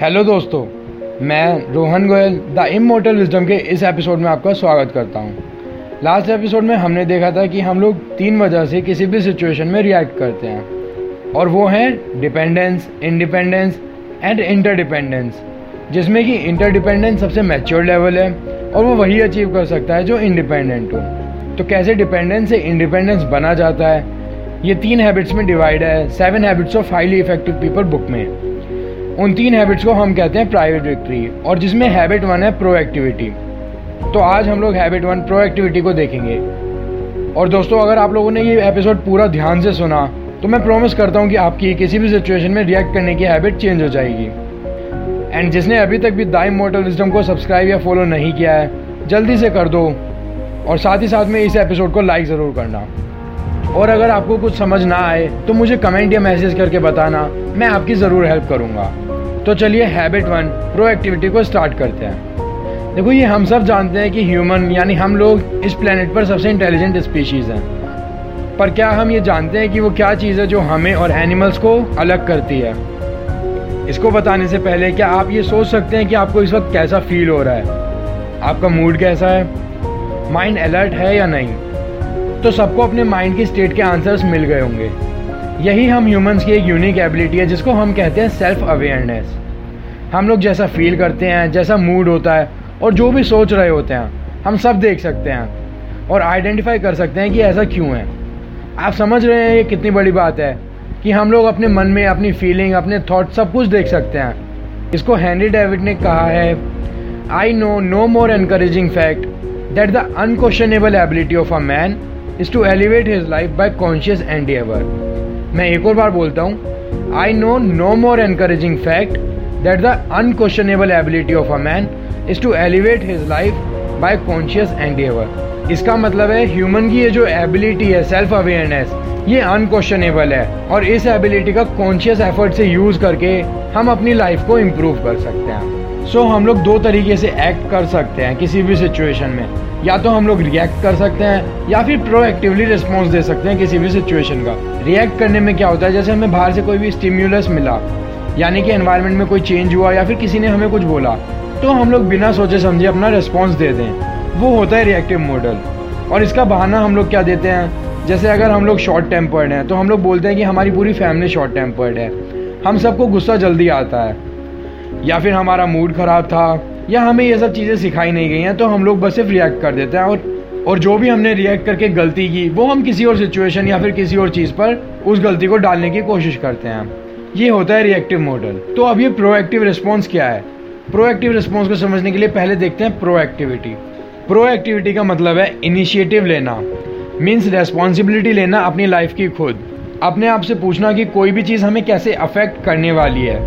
Hello दोस्तों, मैं Rohan Goyal the immortal wisdom के इस एपिसोड में आपका स्वागत करता हूँ। लास्ट एपिसोड में हमने देखा था कि हम लोग तीन वजह से किसी भी सिचुएशन में रिएक्ट करते हैं। और वो हैं डिपेंडेंस इंडिपेंडेंस एंड इंटरडिपेंडेंस जिसमें कि इंटरडिपेंडेंस सबसे मैच्योर लेवल है और वो वही अचीव कर सकता है जो इंडिपेंडेंट हो। तो कैसे डिपेंडेंस से इंडिपेंडेंस बना जाता है? ये तीन हैबिट्स में डिवाइड है seven habits of highly effective people book में। उन तीन हैबिट्स को हम कहते हैं प्राइवेट विक्ट्री और जिसमें हैबिट वन है प्रोएक्टिविटी तो आज हम लोग हैबिट वन प्रोएक्टिविटी को देखेंगे। और दोस्तों, अगर आप लोगों ने ये एपिसोड पूरा ध्यान से सुना तो मैं प्रॉमिस करता हूँ कि आपकी किसी भी सिचुएशन में रिएक्ट करने की हैबिट चेंज हो जाएगी। एंड जिसने अभी तक भी दाइम मोटल विजडम को सब्सक्राइब या फॉलो नहीं किया है, जल्दी से कर दो, और साथ ही साथ में इस एपिसोड को लाइक ज़रूर करना। और अगर आपको कुछ समझ ना आए तो मुझे कमेंट या मैसेज करके बताना। मैं आपकी ज़रूर हेल्प करूँगा। तो चलिए हैबिट वन प्रो एक्टिविटी को स्टार्ट करते हैं। देखो, ये हम सब जानते हैं कि ह्यूमन यानी हम लोग इस प्लेनेट पर सबसे इंटेलिजेंट स्पीशीज़ हैं। पर क्या हम ये जानते हैं कि वो क्या चीज़ है जो हमें और एनिमल्स को अलग करती है? इसको बताने से पहले, क्या आप ये सोच सकते हैं कि आपको इस वक्त कैसा फील हो रहा है? आपका मूड कैसा है? माइंड अलर्ट है या नहीं? तो सबको अपने माइंड की स्टेट के आंसर्स मिल गए होंगे। यही हम ह्यूमंस की एक यूनिक एबिलिटी है, जिसको हम कहते हैं सेल्फ अवेयरनेस हम लोग जैसा फील करते हैं, जैसा मूड होता है, और जो भी सोच रहे होते हैं, हम सब देख सकते हैं, और आइडेंटिफाई कर सकते हैं कि ऐसा क्यों है। आप समझ रहे हैं ये कितनी बड़ी बात है, कि हम लोग अपने मन में अपनी फीलिंग अपने थॉट सब कुछ देख सकते हैं। इसको हैंनरी डेविड ने कहा है I know no more encouraging fact that the unquestionable ability of a man is to elevate his life by conscious endeavour मैं एक और बार बोलता हूँ I know no more encouraging fact that the unquestionable ability of a man is to elevate his life by conscious endeavour इसका मतलब है human की ये जो एबिलिटी है सेल्फ अवेयरनेस ये अनक्वेश्चनेबल है और इस एबिलिटी का कॉन्शियस एफर्ट से यूज़ करके हम अपनी लाइफ को इम्प्रूव कर सकते हैं। सो so, हम लोग दो तरीके से एक्ट कर सकते हैं किसी भी सिचुएशन में। या तो हम लोग रिएक्ट कर सकते हैं या फिर प्रोएक्टिवली रिस्पॉन्स दे सकते हैं किसी भी सिचुएशन का। रिएक्ट करने में क्या होता है? जैसे हमें बाहर से कोई भी स्टिम्यूलस मिला यानी कि एनवायरनमेंट में कोई चेंज हुआ या फिर किसी ने हमें कुछ बोला तो हम लोग बिना सोचे समझे अपना रिस्पॉन्स दे दें। वो होता है रिएक्टिव मॉडल और इसका बहाना हम लोग क्या देते हैं? जैसे अगर हम लोग शॉर्ट टेम्पर्ड हैं तो हम लोग बोलते हैं कि हमारी पूरी फैमिली शॉर्ट टेम्पर्ड है। हम सबको गुस्सा जल्दी आता है। या फिर हमारा मूड ख़राब था, या हमें ये सब चीज़ें सिखाई नहीं गई हैं तो हम लोग बस सिर्फ़ रिएक्ट कर देते हैं और और जो भी हमने रिएक्ट करके गलती की, वो हम किसी और सिचुएशन या फिर किसी और चीज़ पर उस गलती को डालने की कोशिश करते हैं। ये होता है रिएक्टिव मॉडल तो अब ये प्रोएक्टिव रिस्पॉन्स क्या है? प्रोएक्टिव रिस्पॉन्स को समझने के लिए पहले देखते हैं प्रोएक्टिविटी प्रोएक्टिविटी का मतलब है इनिशिएटिव लेना। मीन्स रेस्पॉन्सिबिलिटी लेना अपनी लाइफ की खुद। अपने आप से पूछना कि कोई भी चीज़ हमें कैसे अफेक्ट करने वाली है।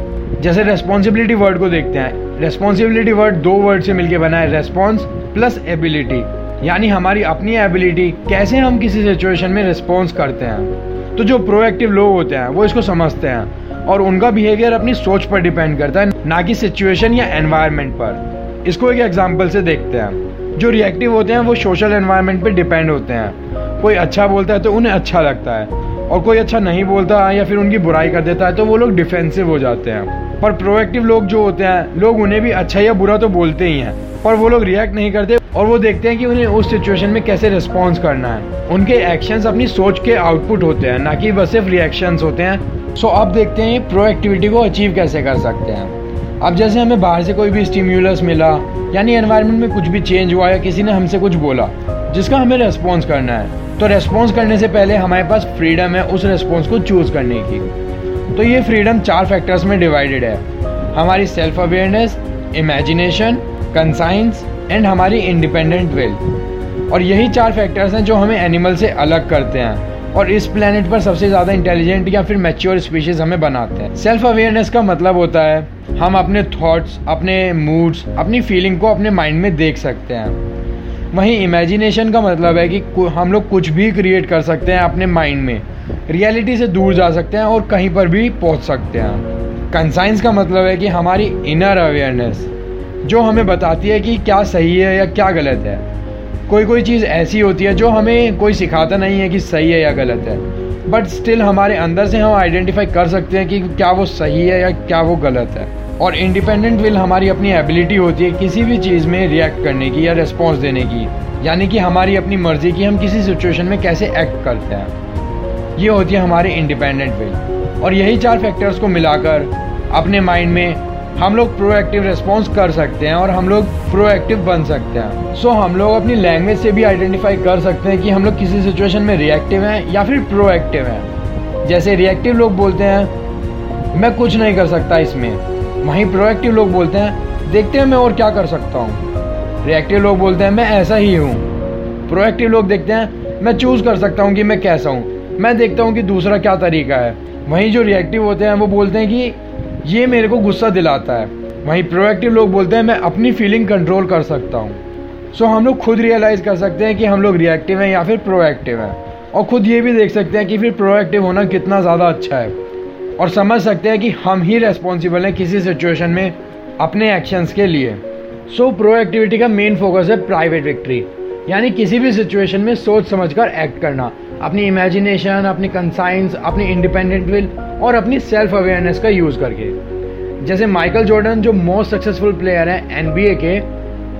जैसे रेस्पॉन्सिबिलिटी वर्ड को देखते हैं। रेस्पॉन्सिबिलिटी वर्ड दो वर्ड से मिलकर बना है। रेस्पॉन्स प्लस एबिलिटी यानी हमारी अपनी एबिलिटी कैसे हम किसी सिचुएशन में रिस्पॉन्स करते हैं। तो जो प्रोएक्टिव लोग होते हैं, वो इसको समझते हैं। और उनका बिहेवियर अपनी सोच पर डिपेंड करता है, ना कि सिचुएशन या एनवायरनमेंट पर। इसको एक एग्ज़ाम्पल से देखते हैं। जो रिएक्टिव होते हैं, वो सोशल एनवायरनमेंट पर डिपेंड होते हैं। कोई अच्छा बोलता है तो उन्हें अच्छा लगता है। और कोई अच्छा नहीं बोलता है या फिर उनकी बुराई कर देता है तो वो लोग डिफेंसिव हो जाते हैं। पर प्रोएक्टिव लोग जो होते हैं, लोग उन्हें भी अच्छा या बुरा तो बोलते ही हैं, पर वो लोग रिएक्ट नहीं करते और वो देखते हैं कि उन्हें उस सिचुएशन में कैसे रिस्पॉन्स करना है। उनके एक्शंस अपनी सोच के आउटपुट होते हैं, ना कि बस सिर्फ़ रिएक्शंस होते हैं। सो अब देखते हैं प्रोएक्टिविटी को अचीव कैसे कर सकते हैं। अब जैसे हमें बाहर से कोई भी स्टिम्यूलस मिला, यानी एनवायरनमेंट में कुछ भी चेंज हुआ या किसी ने हमसे कुछ बोला, जिसका हमें रेस्पॉन्स करना है तो रेस्पॉन्स करने से पहले हमारे पास फ्रीडम है उस रेस्पॉन्स को चूज़ करने की। तो ये फ्रीडम चार फैक्टर्स में डिवाइडेड है। हमारी self awareness imagination conscience and हमारी इंडिपेंडेंट विल और यही चार फैक्टर्स हैं जो हमें एनिमल से अलग करते हैं और इस प्लेनेट पर सबसे ज़्यादा इंटेलिजेंट या फिर मैच्योर स्पीशीज़ हमें बनाते हैं। सेल्फ अवेयरनेस का मतलब होता है हम अपने थॉट्स अपने मूड्स अपनी फीलिंग को अपने माइंड में देख सकते हैं। वहीं इमेजिनेशन का मतलब है कि हम लोग कुछ भी क्रिएट कर सकते हैं अपने माइंड में। रियलिटी से दूर जा सकते हैं और कहीं पर भी पहुँच सकते हैं। कंसाइंस का मतलब है कि हमारी इनर अवेयरनेस जो हमें बताती है कि क्या सही है या क्या गलत है। कोई कोई चीज़ ऐसी होती है जो हमें कोई सिखाता नहीं है कि सही है या गलत है। बट स्टिल हमारे अंदर से हम आइडेंटिफाई कर सकते हैं कि क्या वो सही है या क्या वो गलत है। और इंडिपेंडेंट विल हमारी अपनी एबिलिटी होती है किसी भी चीज़ में रिएक्ट करने की या रिस्पॉन्स देने की। यानी कि हमारी अपनी मर्ज़ी की हम किसी सिचुएशन में कैसे एक्ट करते हैं। ये होती है हमारी इंडिपेंडेंट विल और यही चार फैक्टर्स को मिलाकर अपने माइंड में हम लोग प्रोएक्टिव रिस्पॉन्स कर सकते हैं और हम लोग प्रोएक्टिव बन सकते हैं। सो so, हम लोग अपनी लैंग्वेज से भी आइडेंटिफाई कर सकते हैं कि हम लोग किसी सिचुएशन में रिएक्टिव हैं या फिर प्रोएक्टिव हैं। जैसे रिएक्टिव लोग बोलते हैं मैं कुछ नहीं कर सकता इसमें। वहीं प्रोएक्टिव लोग बोलते हैं, देखते हैं मैं और क्या कर सकता हूँ. रिएक्टिव लोग बोलते हैं, मैं ऐसा ही हूँ. प्रोएक्टिव लोग देखते हैं, मैं चूज़ कर सकता हूँ कि मैं कैसा हूँ। मैं देखता हूँ कि दूसरा क्या तरीका है. वहीं जो रिएक्टिव होते हैं, वो बोलते हैं कि, ये मेरे को गुस्सा दिलाता है। वहीं प्रोएक्टिव लोग बोलते हैं, मैं अपनी फीलिंग कंट्रोल कर सकता हूँ। सो हम लोग खुद रियलाइज़ कर सकते हैं कि हम लोग रिएक्टिव हैं या फिर प्रोएक्टिव हैं। और ख़ुद ये भी देख सकते हैं कि फिर प्रोएक्टिव होना कितना ज़्यादा अच्छा है। और समझ सकते हैं कि हम ही रेस्पॉन्सिबल हैं किसी सिचुएशन में अपने एक्शंस के लिए। सो so, प्रोएक्टिविटी का मेन फोकस है प्राइवेट विक्ट्री यानी किसी भी सिचुएशन में सोच समझ कर एक्ट करना। अपनी इमेजिनेशन अपनी कंसाइंस अपनी इंडिपेंडेंट विल और अपनी सेल्फ अवेयरनेस का यूज़ करके। जैसे माइकल जॉर्डन जो मोस्ट सक्सेसफुल प्लेयर हैं एन के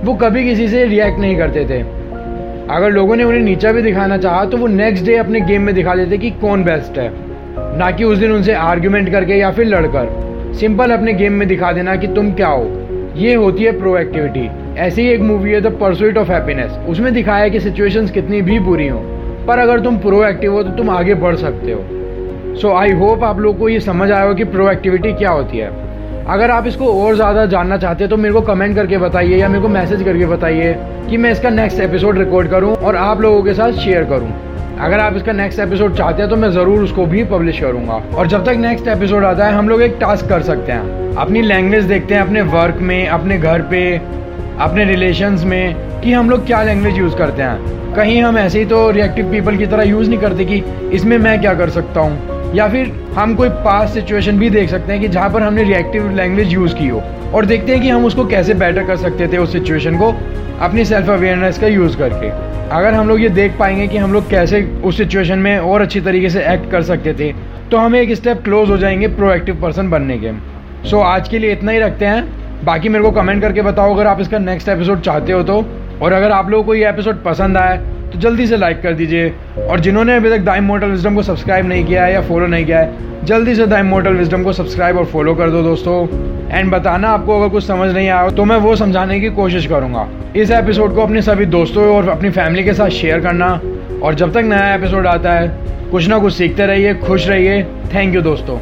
वो कभी किसी से रिएक्ट नहीं करते थे। अगर लोगों ने उन्हें नीचा भी दिखाना चाहा तो वो नेक्स्ट डे अपने गेम में दिखा देते कि कौन बेस्ट है। ना कि उस दिन उनसे आर्ग्यूमेंट करके या फिर लड़कर। सिंपल अपने गेम में दिखा देना कि तुम क्या हो। ये होती है प्रोएक्टिविटी ऐसी ही एक मूवी है द परसुइट ऑफ़ हैप्पीनेस उसमें दिखाया है कि सिचुएशंस कितनी भी बुरी हो, पर अगर तुम प्रोएक्टिव हो तो तुम आगे बढ़ सकते हो। सो आई होप आप लोग को ये समझ आया हो कि प्रोएक्टिविटी क्या होती है। अगर आप इसको और ज़्यादा जानना चाहते हैं तो मेरे को कमेंट करके बताइए या मेरे को मैसेज करके बताइए कि मैं इसका नेक्स्ट एपिसोड रिकॉर्ड करूँ और आप लोगों के साथ शेयर करूँ। अगर आप इसका नेक्स्ट एपिसोड चाहते हैं तो मैं ज़रूर उसको भी पब्लिश करूँगा। और जब तक नेक्स्ट एपिसोड आता है, हम लोग एक टास्क कर सकते हैं। अपनी लैंग्वेज देखते हैं, अपने वर्क में, अपने घर पे, अपने रिलेशंस में, कि हम लोग क्या लैंग्वेज यूज़ करते हैं। कहीं हम ऐसे ही तो रिएक्टिव पीपल की तरह यूज़ नहीं करते कि इसमें मैं क्या कर सकता हूँ। या फिर हम कोई पास सिचुएशन भी देख सकते हैं कि जहाँ पर हमने रिएक्टिव लैंग्वेज यूज़ की हो। और देखते हैं कि हम उसको कैसे बेटर कर सकते थे उस सिचुएशन को अपनी सेल्फ अवेयरनेस का यूज़ करके। अगर हम लोग ये देख पाएँगे कि हम लोग कैसे उस सिचुएशन में और अच्छी तरीके से एक्ट कर सकते थे तो हम एक स्टेप क्लोज हो जाएँगे प्रोएक्टिव पर्सन बनने के। सो so, आज के लिए इतना ही रखते हैं। बाकी मेरे को कमेंट करके बताओ अगर आप इसका नेक्स्ट एपिसोड चाहते हो तो। और अगर आप लोगों को ये एपिसोड पसंद आए तो जल्दी से लाइक कर दीजिए। और जिन्होंने अभी तक दाइम मोटल विजडम को सब्सक्राइब नहीं किया है या फॉलो नहीं किया है, जल्दी से दाइम मोटल विजडम को सब्सक्राइब और फॉलो कर दो दोस्तों। एंड बताना आपको अगर कुछ समझ नहीं आया तो मैं वो समझाने की कोशिश करूँगा। इस एपिसोड को अपने सभी दोस्तों और अपनी फैमिली के साथ शेयर करना। और जब तक नया एपिसोड आता है, कुछ ना कुछ सीखते रहिए, खुश रहिए। थैंक यू दोस्तों।